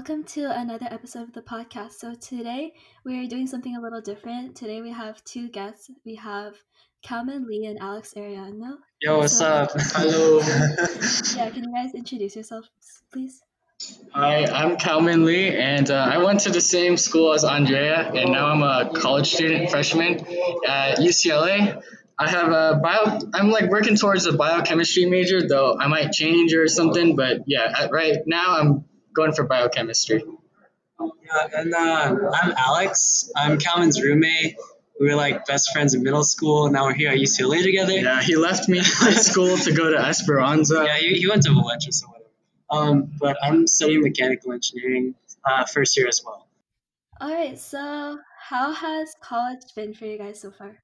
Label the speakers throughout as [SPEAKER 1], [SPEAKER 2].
[SPEAKER 1] welcome to another episode of the podcast. So today we are doing something a little different. Today we have two guests. We have Calvin Lee and Alex Ariano.
[SPEAKER 2] Yo, what's
[SPEAKER 1] So-
[SPEAKER 2] up?
[SPEAKER 3] Hello.
[SPEAKER 1] Yeah, can you guys introduce yourselves, please?
[SPEAKER 3] Hi, I'm Calvin Lee, and uh, I went to the same school as Andrea, and now I'm a college student, freshman at UCLA. I have a bio. I'm like working towards a biochemistry major, though I might change or something. But yeah, at, right now I'm going for biochemistry.
[SPEAKER 2] Yeah, and uh, I'm Alex. I'm Calvin's roommate. We were like best friends in middle school. And now we're here at UCLA together.
[SPEAKER 3] Yeah, he left me high school to go to Esperanza.
[SPEAKER 2] Yeah, he, he went to Valencia, or whatever. Um, but I'm studying mechanical engineering, uh, first year as well.
[SPEAKER 1] All right. So how has college been for you guys so far?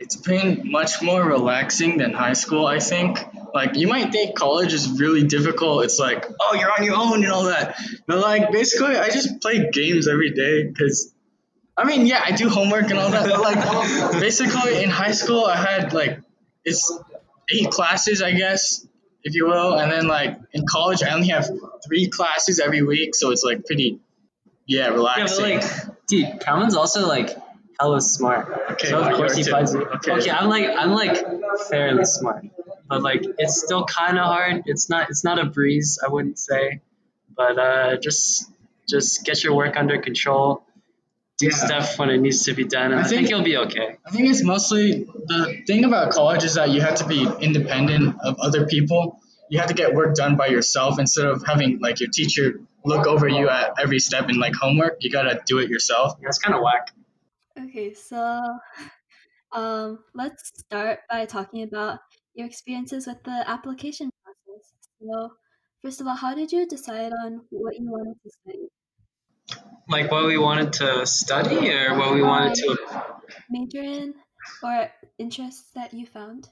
[SPEAKER 3] It's been much more relaxing than high school, I think. Like, you might think college is really difficult. It's like, oh, you're on your own and all that. But, like, basically, I just play games every day because, I mean, yeah, I do homework and all that. But, like, basically, in high school, I had, like, it's eight classes, I guess, if you will. And then, like, in college, I only have three classes every week. So it's, like, pretty, yeah, relaxing.
[SPEAKER 2] Yeah, but like, dude, Calvin's also like hella smart.
[SPEAKER 3] Okay,
[SPEAKER 2] so of course he finds
[SPEAKER 3] too.
[SPEAKER 2] it.
[SPEAKER 3] Okay.
[SPEAKER 2] Okay. I'm like I'm like fairly smart, but like it's still kind of hard. It's not it's not a breeze, I wouldn't say, but uh, just just get your work under control. Do
[SPEAKER 3] Yeah.
[SPEAKER 2] stuff when it needs to be done, and
[SPEAKER 3] I
[SPEAKER 2] I, think,
[SPEAKER 3] think-
[SPEAKER 2] you'll be okay.
[SPEAKER 3] I think it's mostly the thing about college is that you have to be independent of other people. You have to get work done by yourself instead of having like your teacher look over you at every step in like homework. You gotta do it yourself.
[SPEAKER 2] Yeah, it's kind of whack.
[SPEAKER 1] Okay. So um, let's start by talking about your experiences with the application process. So first of all, how did you decide on what you wanted to study?
[SPEAKER 2] Like what we wanted to study, or what we wanted to.
[SPEAKER 1] Major in or interests that you found?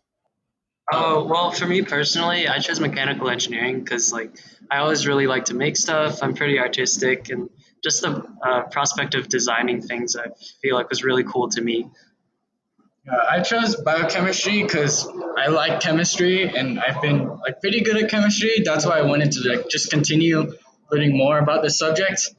[SPEAKER 2] Oh well, for me personally, I chose mechanical engineering because like I always really like to make stuff. I'm pretty artistic, and just the uh, prospect of designing things I feel like was really cool to me.
[SPEAKER 3] I chose biochemistry because I like chemistry and I've been like pretty good at chemistry. That's why I wanted to like just continue learning more about the subject.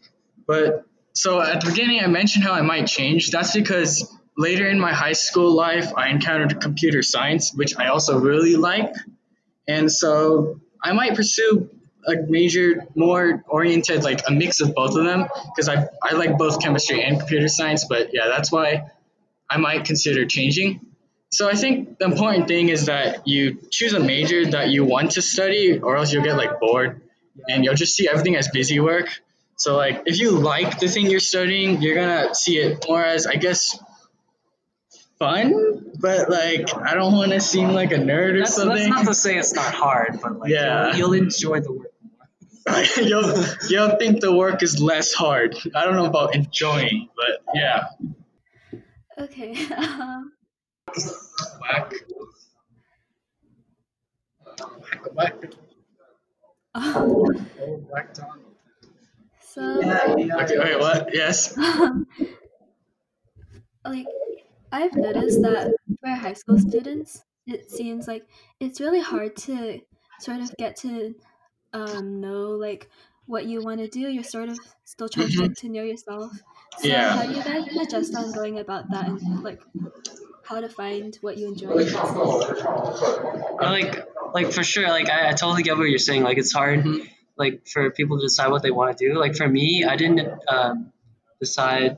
[SPEAKER 3] But so at the beginning, I mentioned how I might change. That's because later in my high school life, I encountered computer science, which I also really like. And so I might pursue a major more oriented, like a mix of both of them, because I, I like both chemistry and computer science. But yeah, that's why I might consider changing. So I think the important thing is that you choose a major that you want to study, or else you'll get like bored, and you'll just see everything as busy work. So like if you like the thing you're studying, you're gonna see it more as I guess fun, but like I don't want to seem like a nerd or
[SPEAKER 2] That's,
[SPEAKER 3] something.
[SPEAKER 2] that's not to say it's not hard, but like
[SPEAKER 3] Yeah.
[SPEAKER 2] you'll, you'll enjoy the work more.
[SPEAKER 3] you'll you'll think the work is less hard. I don't know about enjoying, but yeah.
[SPEAKER 1] Okay. Um,
[SPEAKER 3] Whack. Whack. Oh, whack Donald.
[SPEAKER 1] so
[SPEAKER 3] Okay, wait, what? Yes.
[SPEAKER 1] like I've noticed that for high school students, it seems like it's really hard to sort of get to um, know like what you want to do. You're sort of still trying to get to know yourself. So
[SPEAKER 3] Yeah.
[SPEAKER 1] how do you guys adjust on going about that and like how to find what you enjoy?
[SPEAKER 2] Or, like like for sure, like I, I totally get what you're saying. Like it's hard, like for people to decide what they want to do. Like for me, I didn't um, decide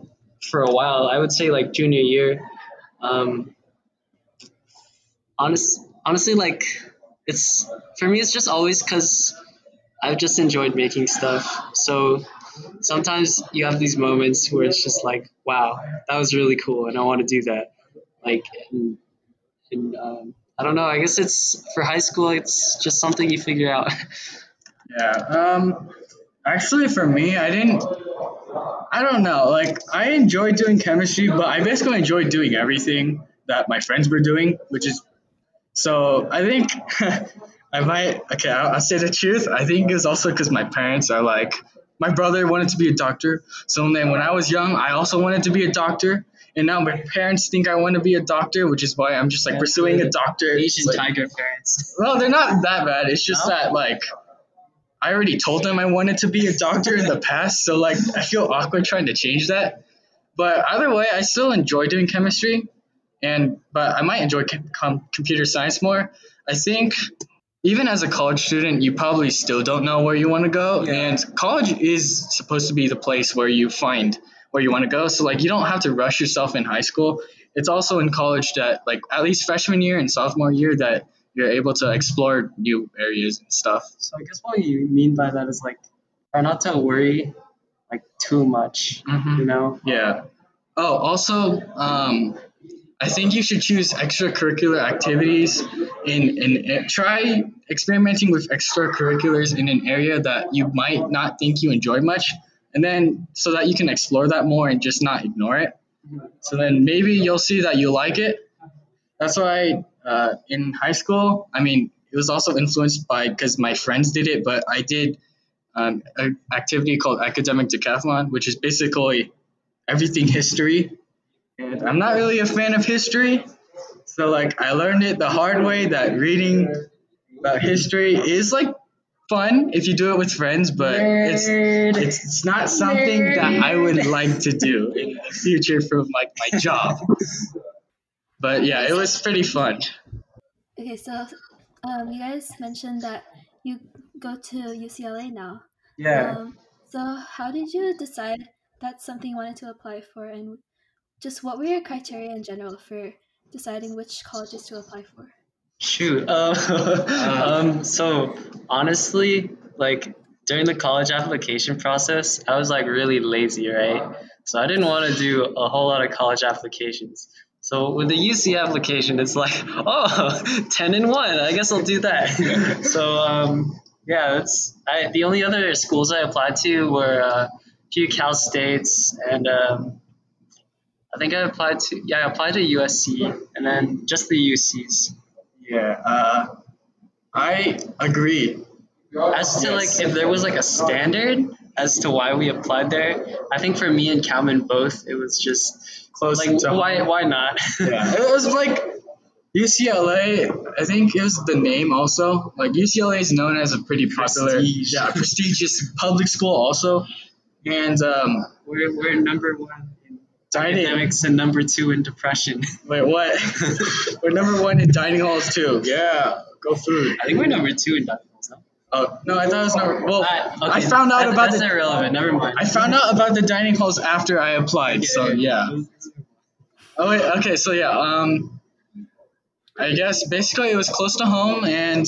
[SPEAKER 2] for a while. I would say like junior year. Um, honest, honestly, like it's for me. It's just always because I've just enjoyed making stuff. So sometimes you have these moments where it's just like, wow, that was really cool, and I want to do that. Like, and, and um, I don't know. I guess it's for high school. It's just something you figure out.
[SPEAKER 3] Yeah. Um. Actually, for me, I didn't. I don't know. Like, I enjoyed doing chemistry, but I basically enjoyed doing everything that my friends were doing, which is. So I think I might. Okay, I'll, I'll say the truth. I think it's also because my parents are like. My brother wanted to be a doctor, so then when I was young, I also wanted to be a doctor. And now my parents think I want to be a doctor, which is why I'm just like pursuing a doctor.
[SPEAKER 2] Asian
[SPEAKER 3] Like-
[SPEAKER 2] tiger parents.
[SPEAKER 3] Well, they're not that bad. It's just
[SPEAKER 2] No?
[SPEAKER 3] that like I already told them I wanted to be a doctor in the past, so like I feel awkward trying to change that. But either way, I still enjoy doing chemistry, and but I might enjoy com- computer science more. I think even as a college student, you probably still don't know where you want to go,
[SPEAKER 2] Yeah.
[SPEAKER 3] and college is supposed to be the place where you find where you want to go. So like you don't have to rush yourself in high school. It's also in college that like at least freshman year and sophomore year that you're able to explore new areas and stuff.
[SPEAKER 2] So I guess what you mean by that is like try not to worry like too much. You know?
[SPEAKER 3] Yeah. Oh, also, um, I think you should choose extracurricular activities in in try experimenting with extracurriculars in an area that you might not think you enjoy much, and then so that you can explore that more and just not ignore it. So then maybe you'll see that you like it. That's why uh, in high school, I mean, it was also influenced by because my friends did it, but I did um, an activity called academic decathlon, which is basically everything history. And I'm not really a fan of history, so like I learned it the hard way that reading about history is like fun if you do it with friends, but it's it's, it's not something that I would like to do in the future for like my job. But yeah, it was pretty fun.
[SPEAKER 1] Okay, so um, you guys mentioned that you go to UCLA now. Um, so how did you decide that's something you wanted to apply for, and just what were your criteria in general for deciding which colleges to apply for?
[SPEAKER 2] Shoot. Uh, um, so honestly, like during the college application process, I was like really lazy, right? So I didn't want to do a whole lot of college applications. So with the UC application, it's like, oh, 10 and 1. I guess I'll do that. so um, yeah, that's I, the only other schools I applied to were uh, a few Cal States and um, I think I applied to yeah I applied to USC and then just the UCs.
[SPEAKER 3] Yeah, uh, I agree.
[SPEAKER 2] As to like if there was like a standard as to why we applied there, I think for me and Calvin both, it was just
[SPEAKER 3] Close
[SPEAKER 2] like
[SPEAKER 3] to
[SPEAKER 2] why why not?
[SPEAKER 3] Yeah, it was like UCLA. I think it was the name also. Like UCLA is known as a pretty popular,
[SPEAKER 2] Prestige.
[SPEAKER 3] yeah, prestigious public school also, and um,
[SPEAKER 2] we're we're number one
[SPEAKER 3] dining.
[SPEAKER 2] academics and number two in depression.
[SPEAKER 3] Wait, what? We're number one in dining halls too. Yeah, go food.
[SPEAKER 2] I think we're number two in dining halls. No?
[SPEAKER 3] Oh no, I thought it was number. Well,
[SPEAKER 2] Ah, okay,
[SPEAKER 3] I found out
[SPEAKER 2] that-
[SPEAKER 3] about
[SPEAKER 2] that's
[SPEAKER 3] the.
[SPEAKER 2] irrelevant. Never mind.
[SPEAKER 3] I found out about the dining halls after I applied. So yeah. Oh wait, okay, so yeah, um, I guess basically it was close to home and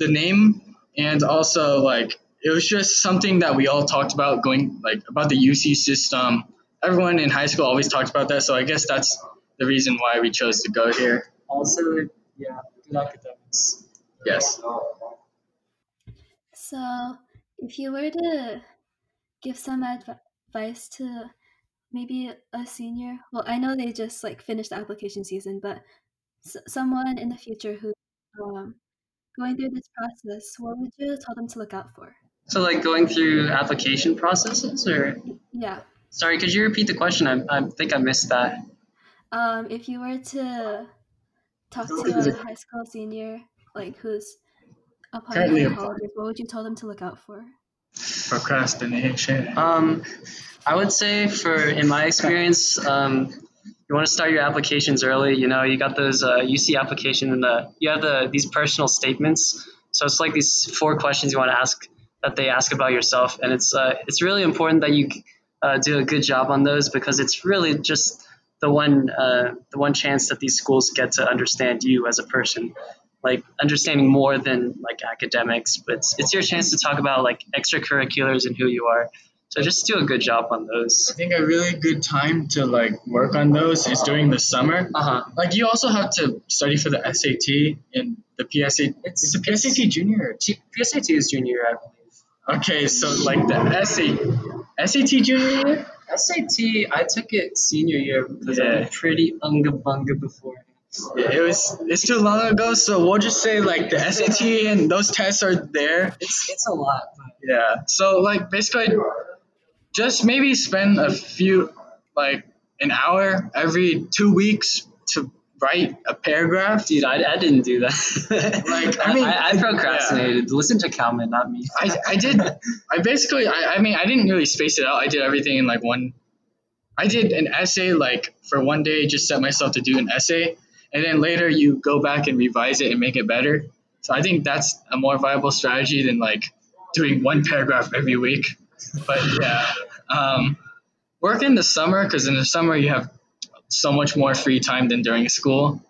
[SPEAKER 3] the name, and also like it was just something that we all talked about going like about the UC system. Everyone in high school always talked about that, so I guess that's the reason why we chose to go here.
[SPEAKER 2] Also, yeah, good academics.
[SPEAKER 3] Yes.
[SPEAKER 1] So, if you were to give some adv- advice to maybe a senior, well, I know they just like finished the application season, but s- someone in the future who um, going through this process, what would you tell them to look out for?
[SPEAKER 2] So like going through application processes, or
[SPEAKER 1] Yeah.
[SPEAKER 2] Sorry, could you repeat the question? I, I think I missed that.
[SPEAKER 1] Um, if you were to talk to a high school senior, like who's applying
[SPEAKER 3] Currently
[SPEAKER 1] for
[SPEAKER 3] applying.
[SPEAKER 1] colleges, what would you tell them to look out for?
[SPEAKER 3] Procrastination.
[SPEAKER 2] Um, I would say for in my experience, um, you want to start your applications early. You know, you got those uh, UC application and the you have the these personal statements. So it's like these four questions you want to ask that they ask about yourself, and it's uh, it's really important that you uh, do a good job on those because it's really just the one uh, the one chance that these schools get to understand you as a person like understanding more than like academics but it's, it's your chance to talk about like extracurriculars and who you are so just do a good job on those.
[SPEAKER 3] I think a really good time to like work on those is during the summer.
[SPEAKER 2] uh-huh
[SPEAKER 3] Like you also have to study for the SAT and the PSAT.
[SPEAKER 2] It's-
[SPEAKER 3] It's the PSAT junior.
[SPEAKER 2] T- psat is junior i believe
[SPEAKER 3] Okay, so like the SAT, SAT junior year.
[SPEAKER 2] sat i took it senior year because
[SPEAKER 3] Yeah.
[SPEAKER 2] i'm pretty unga bunga before
[SPEAKER 3] Yeah, it was. It's too long ago, so we'll just say like the SAT and those tests are there.
[SPEAKER 2] it's it's a lot but
[SPEAKER 3] Yeah. So like basically, just maybe spend a few like an hour every two weeks to write a paragraph.
[SPEAKER 2] Dude, I, I didn't do that.
[SPEAKER 3] Like, I mean,
[SPEAKER 2] I, I procrastinated. Listen to Calvin, not me.
[SPEAKER 3] I, I did I basically I, I mean I didn't really space it out. I did everything in like one I did an essay like for one day, just set myself to do an essay, and then later you go back and revise it and make it better. So I think that's a more viable strategy than like doing one paragraph every week. But yeah, um, work in the summer because in the summer you have so much more free time than during school.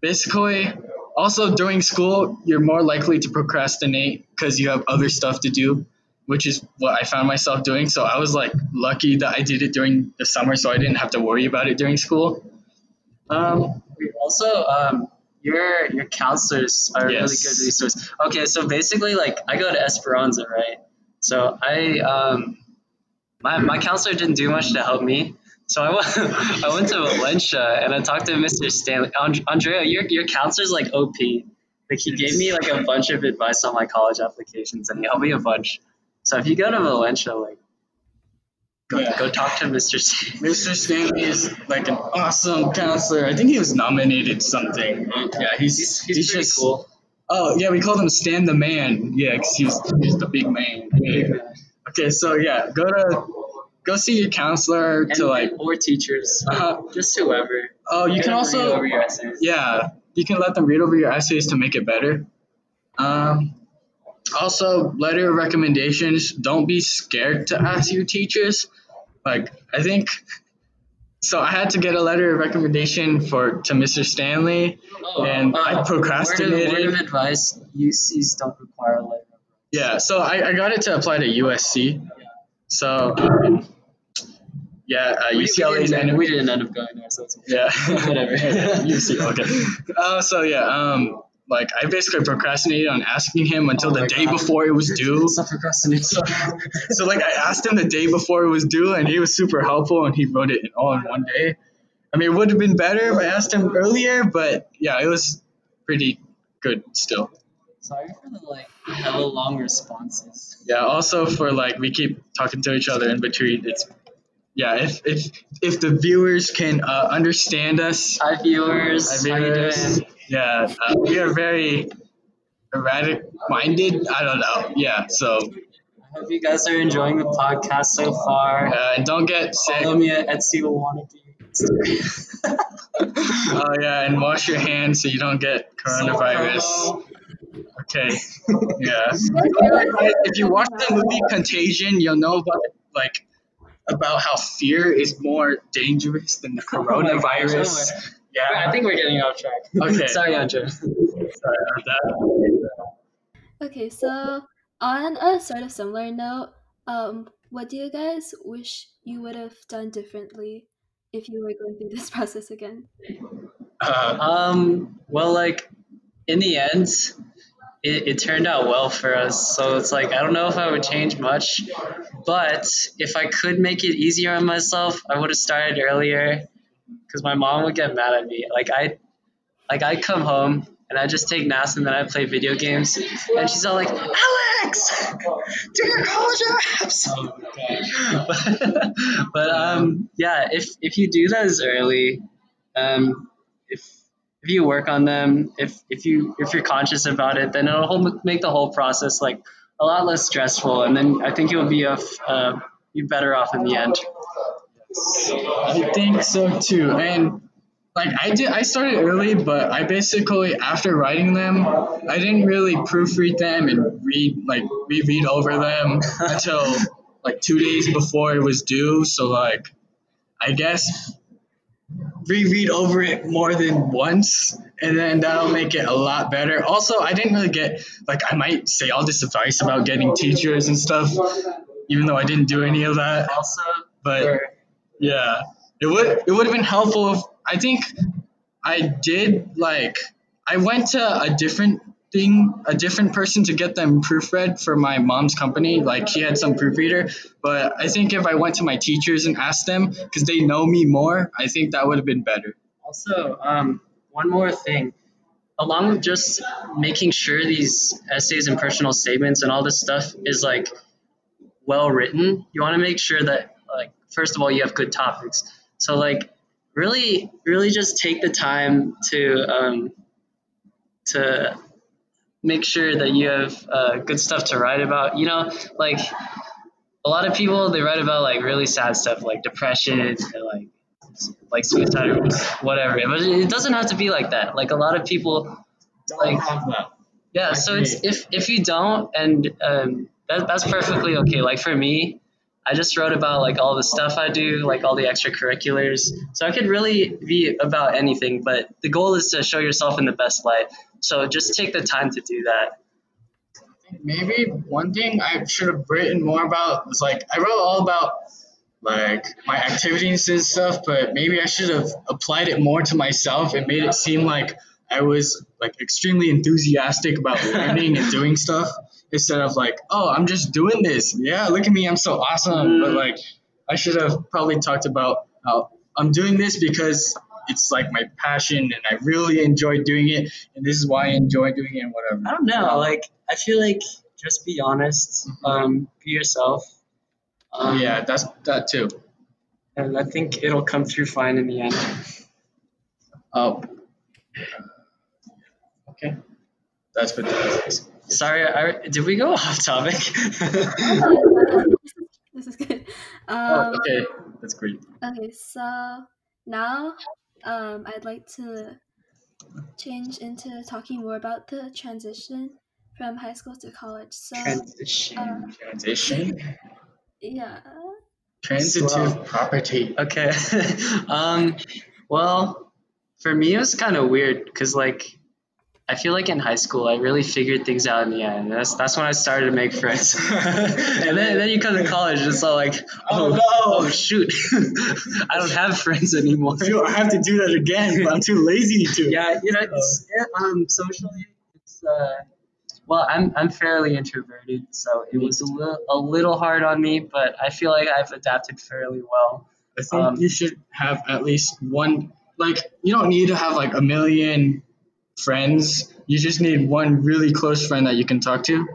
[SPEAKER 3] Basically, also during school you're more likely to procrastinate because you have other stuff to do which is what I found myself doing. So I was like lucky that I did it during the summer, so I didn't have to worry about it during school.
[SPEAKER 2] Um, also, um, your your counselors are a really good resource. Okay, so basically, like I go to Esperanza, right? So I um, my my counselor didn't do much to help me. So I went I went to Valencia and I talked to Mr. Stanley. And- Andrea, your your counselor's like OP. Like he gave me like a bunch of advice on my college applications and he helped me a bunch. So if you go to Valencia, like go,
[SPEAKER 3] Yeah.
[SPEAKER 2] go talk to Mr. Stanley.
[SPEAKER 3] Mr. Stanley is like an awesome counselor. I think he was nominated something. Yeah, he's
[SPEAKER 2] He's, he's, pretty
[SPEAKER 3] just
[SPEAKER 2] cool.
[SPEAKER 3] Oh yeah, we called him Stan the Man. Yeah, because he's he's the big man. Yeah. Okay, so yeah, go to go see your counselor
[SPEAKER 2] And,
[SPEAKER 3] to like.
[SPEAKER 2] or teachers,
[SPEAKER 3] Uh,
[SPEAKER 2] just whoever.
[SPEAKER 3] oh, you
[SPEAKER 2] Let
[SPEAKER 3] can also
[SPEAKER 2] over your essays.
[SPEAKER 3] yeah, you can let them read over your essays to make it better. Um, also, letter of recommendations. Don't be scared to ask your teachers. Like, I think. So I had to get a letter of recommendation for to Mr. Stanley, and I procrastinated.
[SPEAKER 2] Oh, uh, Word of, word of advice: UCs don't require a letter.
[SPEAKER 3] Yeah, so I, I got it to apply to USC. So um, yeah, uh,
[SPEAKER 2] We,
[SPEAKER 3] UCLA
[SPEAKER 2] we, didn't, we didn't end up going there, so it's okay.
[SPEAKER 3] Yeah.
[SPEAKER 2] Whatever.
[SPEAKER 3] UC, okay. Uh, so yeah, um, like I basically procrastinated on asking him until
[SPEAKER 2] Oh
[SPEAKER 3] the day
[SPEAKER 2] God.
[SPEAKER 3] before it was due.
[SPEAKER 2] Stop procrastinating.
[SPEAKER 3] So like I asked him the day before it was due, and he was super helpful, and he wrote it all in one day. I mean, it would have been better if I asked him earlier, but yeah, it was pretty good still.
[SPEAKER 2] Sorry for the like hella long responses.
[SPEAKER 3] Yeah. Also for like we keep talking to each other in between. It's yeah. If if if the viewers can uh, understand us,
[SPEAKER 2] Hi viewers,
[SPEAKER 3] Hi, viewers. yeah, uh, we are very erratic minded. I don't know. Yeah. So
[SPEAKER 2] I hope you guys are enjoying the podcast so far.
[SPEAKER 3] uh, and don't get sick.
[SPEAKER 2] Follow me at Etsy wannabe.
[SPEAKER 3] Oh yeah, and wash your hands so you don't get coronavirus. Okay. Yeah. If you watch the movie Contagion, you'll know about like about how fear is more dangerous than the coronavirus.
[SPEAKER 2] I
[SPEAKER 3] Yeah.
[SPEAKER 2] think we're getting off track.
[SPEAKER 3] Okay.
[SPEAKER 2] Sorry, Andrew.
[SPEAKER 3] Sorry about that.
[SPEAKER 1] Okay, so on a sort of similar note, um, what do you guys wish you would have done differently if you were going through this process again?
[SPEAKER 3] Uh,
[SPEAKER 2] Um, well, like in the end, it, it turned out well for us. So it's like I don't know if I would change much, but if I could make it easier on myself, I would have started earlier. Because my mom would get mad at me. Like I, like I come home and I just take naps and then I play video games, and she's all like, "Alex, do your college apps." but, but um, yeah, if if you do those early, um, if if you work on them, if if you if you're conscious about it, then it'll make the whole process like a lot less stressful, and then I think you'll be a f- uh, be better off in the end.
[SPEAKER 3] I think so too. And like I did I started early, but I basically after writing them, I didn't really proofread them and read like reread over them until like two days before it was due. So like I guess reread over it more than once and then that'll make it a lot better. Also, I didn't really get like I might say all this advice about getting teachers and stuff, even though I didn't do any of that.
[SPEAKER 2] Also,
[SPEAKER 3] But yeah, it would it would have been helpful if I think I did like I went to a different thing, a different person to get them proofread for my mom's company. Like she had some proofreader, but I think if I went to my teachers and asked them because they know me more, I think that would have been better.
[SPEAKER 2] Also, um, one more thing. Along with just making sure these essays and personal statements and all this stuff is like well written, you want to make sure that like first of all you have good topics. So like really, really just take the time to um, to make sure that you have uh, good stuff to write about. You know, like a lot of people they write about like really sad stuff like depression and like like suicide or whatever. But it doesn't have to be like that. Like a lot of people
[SPEAKER 3] Don't
[SPEAKER 2] Like-
[SPEAKER 3] have that.
[SPEAKER 2] yeah, so it's if if you don't, and um, that, that's perfectly okay. Like for me, I just wrote about like all the stuff I do, like all the extracurriculars. So I could really be about anything, but the goal is to show yourself in the best light. So just take the time to do that.
[SPEAKER 3] Maybe one thing I should have written more about was like I wrote all about like my activities and stuff, but maybe I should have applied it more to myself and made it seem like I was like extremely enthusiastic about learning and doing stuff instead of like, oh, I'm just doing this. Yeah, look at me, I'm so awesome. But like I should have probably talked about how I'm doing this because it's like my passion and I really enjoy doing it and this is why I enjoy doing it and whatever.
[SPEAKER 2] I don't know. Like I feel like just be honest, um, be yourself. Um,
[SPEAKER 3] yeah, that's that too.
[SPEAKER 2] and I think it'll come through fine in the end.
[SPEAKER 3] Oh. Okay. That's what that is.
[SPEAKER 2] Sorry, I, did we go off topic?
[SPEAKER 1] this is good.
[SPEAKER 3] Oh,
[SPEAKER 1] Um,
[SPEAKER 3] okay. That's great.
[SPEAKER 1] Okay, so now um, I'd like to change into talking more about the transition from high school to college. So,
[SPEAKER 2] Transition.
[SPEAKER 1] uh,
[SPEAKER 3] Transition.
[SPEAKER 1] yeah.
[SPEAKER 3] Transitive
[SPEAKER 2] Slow.
[SPEAKER 3] property.
[SPEAKER 2] Okay. um, well, for me, it was kind of weird because, like, I feel like in high school, I really figured things out in the end. That's that's when I started to make friends. and then, then you come to college, and it's all like, oh,
[SPEAKER 3] Oh, no.
[SPEAKER 2] oh shoot, I don't have friends anymore.
[SPEAKER 3] I have to do that again, but I'm too lazy to.
[SPEAKER 2] yeah, you know, it's, yeah, um, socially, it's uh, well, I'm I'm fairly introverted, so it was a little a little hard on me, but I feel like I've adapted fairly well.
[SPEAKER 3] I think
[SPEAKER 2] Um,
[SPEAKER 3] you should have at least one. Like, you don't need to have like a million friends. You just need one really close friend that you can talk to,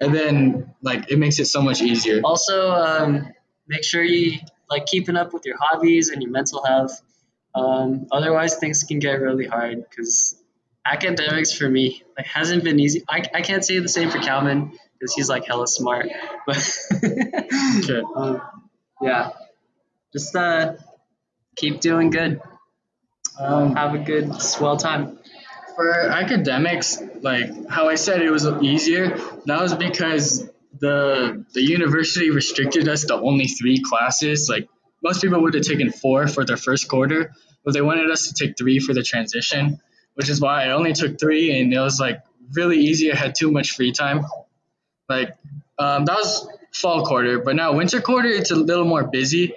[SPEAKER 3] and then like it makes it so much easier.
[SPEAKER 2] Also, um, make sure you like keeping up with your hobbies and your mental health. Um, otherwise, things can get really hard because academics for me like hasn't been easy. I, I can't say the same for Calvin because he's like hella smart, but
[SPEAKER 3] Okay.
[SPEAKER 2] um, yeah, just uh, keep doing good.
[SPEAKER 3] Um,
[SPEAKER 2] Have a good swell time.
[SPEAKER 3] For academics, like how I said it was easier, that was because the the university restricted us to only three classes. Like most people would have taken four for their first quarter, but they wanted us to take three for the transition, which is why I only took three, and it was like really easy. I had too much free time. Like um, that was fall quarter, but now winter quarter it's a little more busy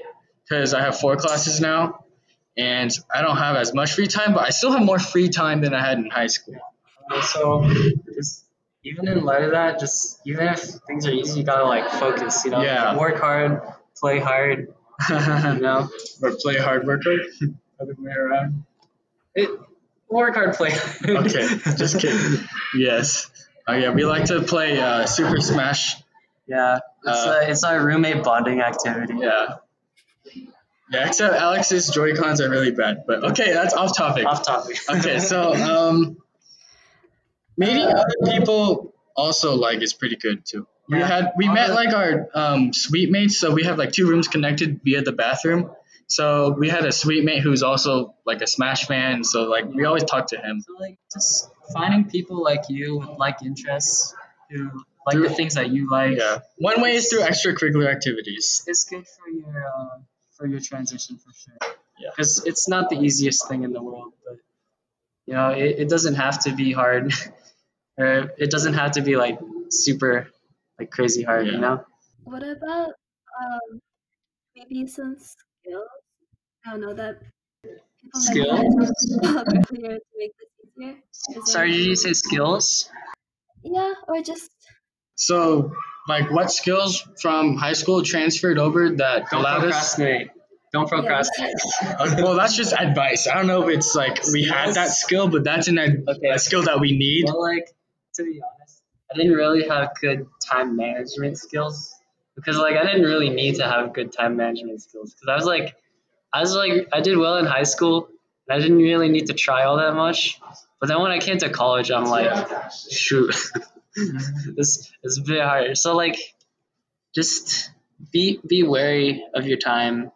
[SPEAKER 3] because I have four classes now and I don't have as much free time, but I still have more free time than I had in high school.
[SPEAKER 2] So just even in light of that, just even if things are easy, you gotta like focus. You know,
[SPEAKER 3] Yeah.
[SPEAKER 2] work hard, play hard. You know,
[SPEAKER 3] or play hard, work hard. Other way around.
[SPEAKER 2] it, work hard, play. hard.
[SPEAKER 3] Okay, just kidding. Yes. Oh yeah, we like to play uh, Super Smash.
[SPEAKER 2] Yeah, it's
[SPEAKER 3] Uh,
[SPEAKER 2] a, it's our roommate bonding activity.
[SPEAKER 3] Yeah. Yeah, except Alex's Joy Cons are really bad. But okay, that's off topic.
[SPEAKER 2] Off topic.
[SPEAKER 3] Okay, so um, meeting other people also like is pretty good too. We
[SPEAKER 2] Yeah.
[SPEAKER 3] had we met like our um, suite mates, so we have like two rooms connected via the bathroom. So we had a suite mate who's also like a Smash fan, so like we always talk to him.
[SPEAKER 2] So like just finding people like you with like interests who like the things that you like.
[SPEAKER 3] Yeah. One way is through extracurricular activities.
[SPEAKER 2] It's good for your uh, for your transition for sure.
[SPEAKER 3] Yeah.
[SPEAKER 2] Because it's not the easiest thing in the world, but you know it, it doesn't have to be hard, or it doesn't have to be like super like crazy hard.
[SPEAKER 3] Yeah.
[SPEAKER 2] You know.
[SPEAKER 1] What about um, maybe some skills? I don't know that
[SPEAKER 2] Skills?
[SPEAKER 1] might be earlier to make this easier. Is there
[SPEAKER 2] Sorry, did you say skills?
[SPEAKER 1] Yeah, or just
[SPEAKER 3] So like what skills from high school transferred over that
[SPEAKER 2] Don't
[SPEAKER 3] allowed us?
[SPEAKER 2] procrastinate. Don't procrastinate.
[SPEAKER 3] Well, that's just advice. I don't know if it's like we had that skill, but that's an ad-
[SPEAKER 2] Okay.
[SPEAKER 3] a skill that we need.
[SPEAKER 2] Well, like to be honest, I didn't really have good time management skills because like I didn't really need to have good time management skills because I was like I was like, I did well in high school. And I didn't really need to try all that much. But then when I came to college, I'm like, shoot, this is a bit hard. So like, just be be wary of your time,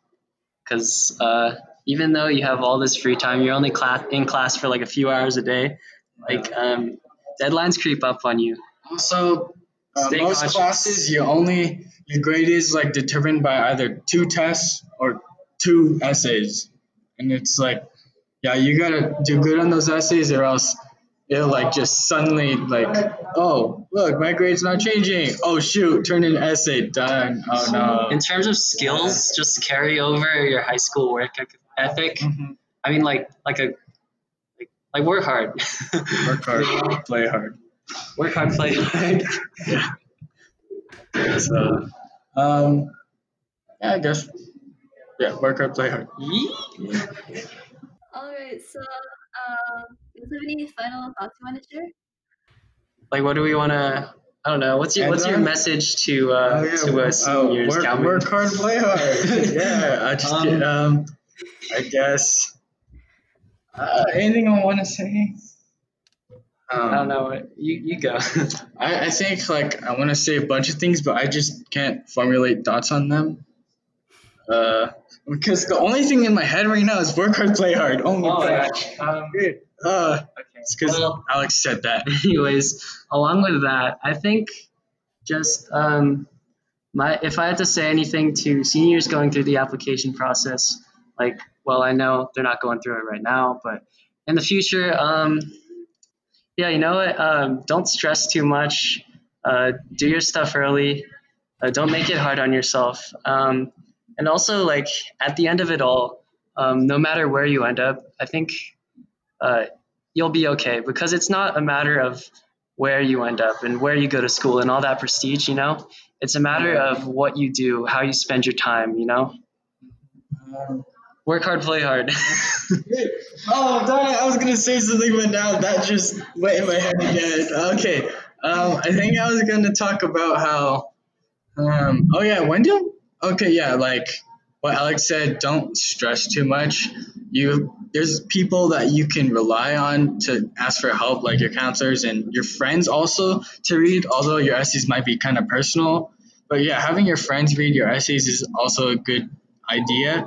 [SPEAKER 2] because uh, even though you have all this free time, you're only class in class for like a few hours a day. Like um, deadlines creep up on you.
[SPEAKER 3] Also, uh, most
[SPEAKER 2] conscious.
[SPEAKER 3] classes you only your grade is like determined by either two tests or two essays, and it's like, yeah, you gotta do good on those essays, or else it'll like just suddenly like, oh look, my grade's not changing. Oh shoot, turn in an essay, done. Oh no.
[SPEAKER 2] In terms of skills, just carry over your high school work ethic.
[SPEAKER 3] Mhm.
[SPEAKER 2] I mean, like like a like, like work hard.
[SPEAKER 3] Work hard, play hard.
[SPEAKER 2] work hard, play hard.
[SPEAKER 3] yeah So, um, yeah, I guess. Yeah, work hard, play hard.
[SPEAKER 1] All right. So, um, do you have any final thoughts you want to share?
[SPEAKER 2] like, what do we want to? I don't know. What's your What's your message to uh,
[SPEAKER 3] Oh, yeah,
[SPEAKER 2] to us
[SPEAKER 3] oh,
[SPEAKER 2] seniors?
[SPEAKER 3] work,
[SPEAKER 2] Calvin?
[SPEAKER 3] work hard, play hard. yeah, I just
[SPEAKER 2] Um,
[SPEAKER 3] get, um, I guess. Uh, anything I want to say? Um,
[SPEAKER 2] I don't know. You you go.
[SPEAKER 3] I, I think like I want to say a bunch of things, but I just can't formulate thoughts on them. Uh, because the only thing in my head right now is work hard, play hard. Oh my
[SPEAKER 2] Oh, yeah.
[SPEAKER 3] gosh.
[SPEAKER 2] um,
[SPEAKER 3] Uh,
[SPEAKER 2] okay.
[SPEAKER 3] it's because
[SPEAKER 2] Well,
[SPEAKER 3] Alex said that.
[SPEAKER 2] anyways, along with that, I think just um, my if I had to say anything to seniors going through the application process, like, well, I know they're not going through it right now, but in the future, um, yeah, you know what? Um, don't stress too much. Uh, do your stuff early. Uh, don't make it hard on yourself. Um, and also, like at the end of it all, um, no matter where you end up, I think uh, you'll be okay because it's not a matter of where you end up and where you go to school and all that prestige, you know? It's a matter of what you do, how you spend your time, you know?
[SPEAKER 3] Um,
[SPEAKER 2] Work hard, play hard.
[SPEAKER 3] oh, darn it, I was gonna say something, but now that just went in my head again. Okay, um, I think I was gonna talk about how, um, oh yeah, Wendell. Okay, yeah, like what Alex said. Don't stress too much. You there's people that you can rely on to ask for help, like your counselors and your friends also to read. Although your essays might be kind of personal, but yeah, having your friends read your essays is also a good idea.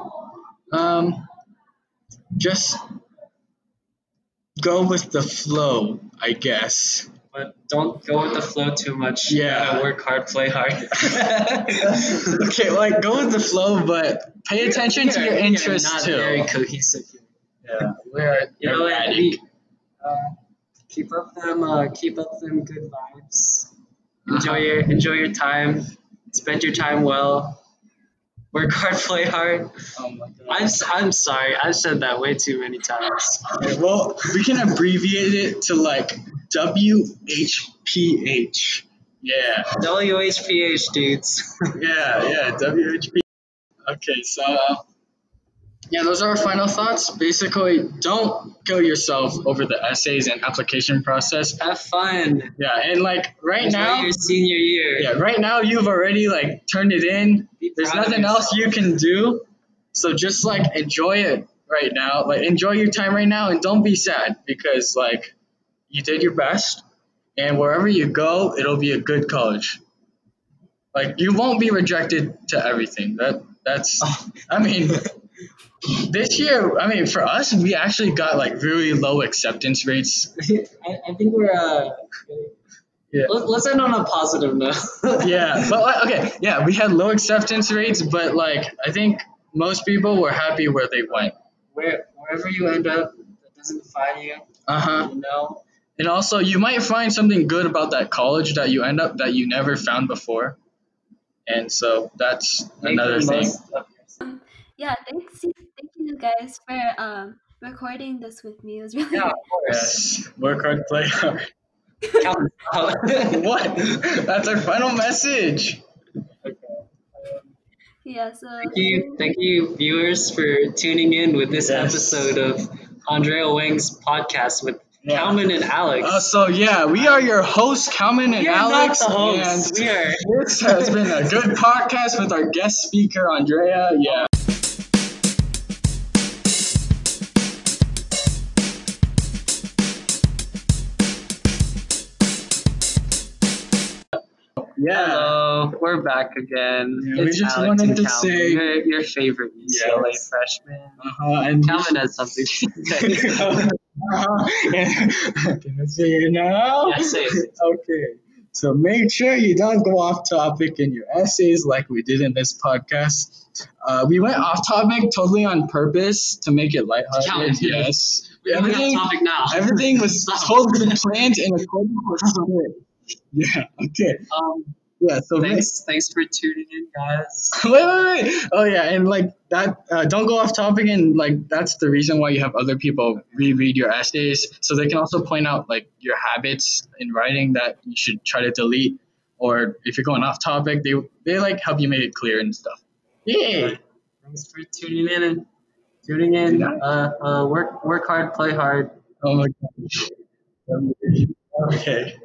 [SPEAKER 3] Um, just go with the flow, I guess.
[SPEAKER 2] But don't go with the flow too much.
[SPEAKER 3] Yeah.
[SPEAKER 2] You gotta work hard, play hard.
[SPEAKER 3] okay, like go with the flow, but pay attention to your
[SPEAKER 2] We are- we are
[SPEAKER 3] interests
[SPEAKER 2] not
[SPEAKER 3] too.
[SPEAKER 2] very cohesive.
[SPEAKER 3] yeah, we're
[SPEAKER 2] You know what?
[SPEAKER 3] erratic.
[SPEAKER 2] We, uh, keep up them, uh, keep up them good vibes. Enjoy your, enjoy your time. Spend your time well. Work hard, play hard.
[SPEAKER 3] Oh my god.
[SPEAKER 2] I'm, s- I'm sorry. I've said that way too many times.
[SPEAKER 3] Okay, well, we can abbreviate it to like WHPH. Yeah,
[SPEAKER 2] WHPH dudes.
[SPEAKER 3] yeah, yeah, WHP. Okay, so uh, yeah, those are our final thoughts. Basically, don't kill yourself over the essays and application process.
[SPEAKER 2] Have fun.
[SPEAKER 3] Yeah, and like right
[SPEAKER 2] Enjoy
[SPEAKER 3] now,
[SPEAKER 2] your senior year.
[SPEAKER 3] yeah, right now you've already like turned it in.
[SPEAKER 2] Be
[SPEAKER 3] There's nothing else you can do. So just like enjoy it right now. Like enjoy your time right now and don't be sad because like you did your best and wherever you go, it'll be a good college. Like you won't be rejected to everything. That that's I mean this year, I mean for us we actually got like really low acceptance rates.
[SPEAKER 2] I, I think we're. Uh,
[SPEAKER 3] Yeah.
[SPEAKER 2] Let's, end on a positive note.
[SPEAKER 3] yeah, but okay, yeah, we had low acceptance rates, but like I think most people were happy where they went.
[SPEAKER 2] Where wherever you end up, that doesn't define you.
[SPEAKER 3] Uh huh.
[SPEAKER 2] You know.
[SPEAKER 3] And also, you might find something good about that college that you end up that you never found before. And so that's
[SPEAKER 2] Make
[SPEAKER 3] another thing.
[SPEAKER 2] most.
[SPEAKER 1] Yeah, thanks. Thank you guys for um recording this with me. It was really
[SPEAKER 2] Yeah, of course.
[SPEAKER 3] Yes, work hard, play hard. What? That's our final message.
[SPEAKER 1] yeah. So
[SPEAKER 2] Thank you, thank you, viewers, for tuning in with this
[SPEAKER 3] Yes.
[SPEAKER 2] episode of Andrea Wang's podcast with
[SPEAKER 3] yeah.
[SPEAKER 2] Calvin and Alex.
[SPEAKER 3] Uh, so yeah, we are your hosts, Calvin and Alex. And
[SPEAKER 2] we are.
[SPEAKER 3] This has been a good podcast with our guest speaker, Andrea. Yeah. Yeah.
[SPEAKER 2] Hello we're back again.
[SPEAKER 3] Yeah, we just
[SPEAKER 2] Alex
[SPEAKER 3] wanted
[SPEAKER 2] and
[SPEAKER 3] to
[SPEAKER 2] Calvin,
[SPEAKER 3] say-
[SPEAKER 2] your, your favorite UCLA
[SPEAKER 3] Yes.
[SPEAKER 2] freshman.
[SPEAKER 3] Uh-huh, and
[SPEAKER 2] Calvin has something to say.
[SPEAKER 3] uh-huh. Can I say it now?
[SPEAKER 2] Yeah, say it.
[SPEAKER 3] Okay. So make sure you don't go off topic in your essays like we did in this podcast. Uh, we went off topic totally on purpose to make it lighthearted.
[SPEAKER 2] Calvin,
[SPEAKER 3] Yes.
[SPEAKER 2] Going
[SPEAKER 3] Everything,
[SPEAKER 2] topic now.
[SPEAKER 3] everything was totally planned accordance with script. Yeah. Okay.
[SPEAKER 2] Um,
[SPEAKER 3] Yeah. So
[SPEAKER 2] thanks, thanks for tuning in, guys.
[SPEAKER 3] wait, wait, wait. Oh yeah, and like that. Uh, don't go off topic, and like that's the reason why you have other people reread your essays, so they can also point out like your habits in writing that you should try to delete, or if you're going off topic, they they like help you make it clear and stuff. Yay!
[SPEAKER 2] Thanks for tuning in and tuning in. Uh, uh, work, work hard, play hard.
[SPEAKER 3] Oh my gosh. Okay.